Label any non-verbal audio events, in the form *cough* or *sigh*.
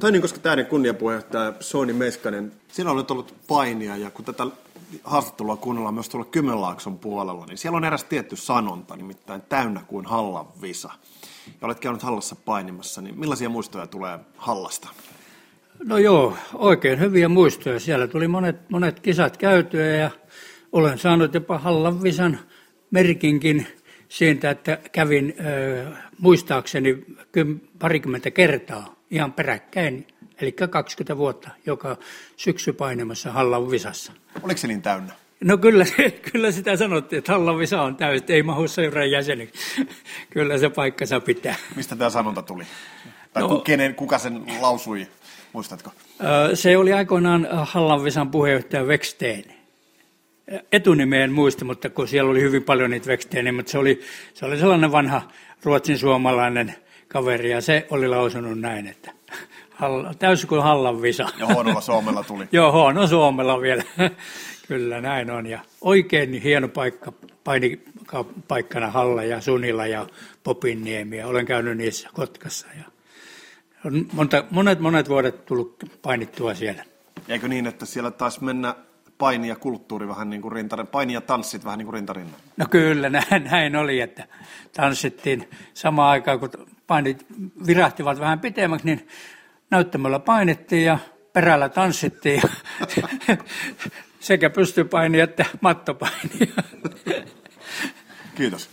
Toinen koska täyden kunniapuheenjohtaja Soini Meskanen, siinä on nyt ollut painia ja kun tätä haastattelua kuunnellaan myös tuolla Kymenlaakson puolella, niin siellä on eräs tietty sanonta, nimittäin täynnä kuin Hallan visa. Ja olet käynyt Hallassa painimassa, niin millaisia muistoja tulee Hallasta? No joo, oikein hyviä muistoja. Siellä tuli monet, monet kisat käytyä ja olen saanut jopa Hallan visan merkinkin siitä, että kävin äh, muistaakseni parikymmentä kertaa ihan peräkkäin, eli 20 vuotta joka syksy painamassa Hallan visassa. Oliko se niin täynnä? No kyllä, kyllä sitä sanottiin, että Hallan visa on täysin, ei mahu seuran jäseneksi. *laughs* kyllä se paikkansa pitää. Mistä tämä sanonta tuli? Tai no, kenen, kuka sen lausui, muistatko? Se oli aikoinaan Hallan visan puheenjohtaja Veksteen etunimeen muista, mutta kun siellä oli hyvin paljon niitä Veksteeniä, mutta se oli, se oli sellainen vanha ruotsin suomalainen kaveri ja se oli lausunut näin, että täysin kuin Hallan visa. Ja huonolla Suomella tuli. *laughs* Joo, huono Suomella vielä. *laughs* Kyllä näin on. Ja oikein hieno paikka, painipaikkana Halla ja Sunilla ja Popinniemi. Ja olen käynyt niissä Kotkassa. Ja on monta, monet, monet vuodet tullut painittua siellä. Eikö niin, että siellä taas mennä paini ja kulttuuri vähän niin kuin rintarin, paini ja tanssit vähän niin kuin rintarinnan? No kyllä, *laughs* näin, näin oli, että tanssittiin samaan aikaan, kun painit virahtivat vähän pitemmäksi, niin näyttämällä painettiin ja perällä tanssittiin. *laughs* sekä pystypaini että mattopaini. Kiitos.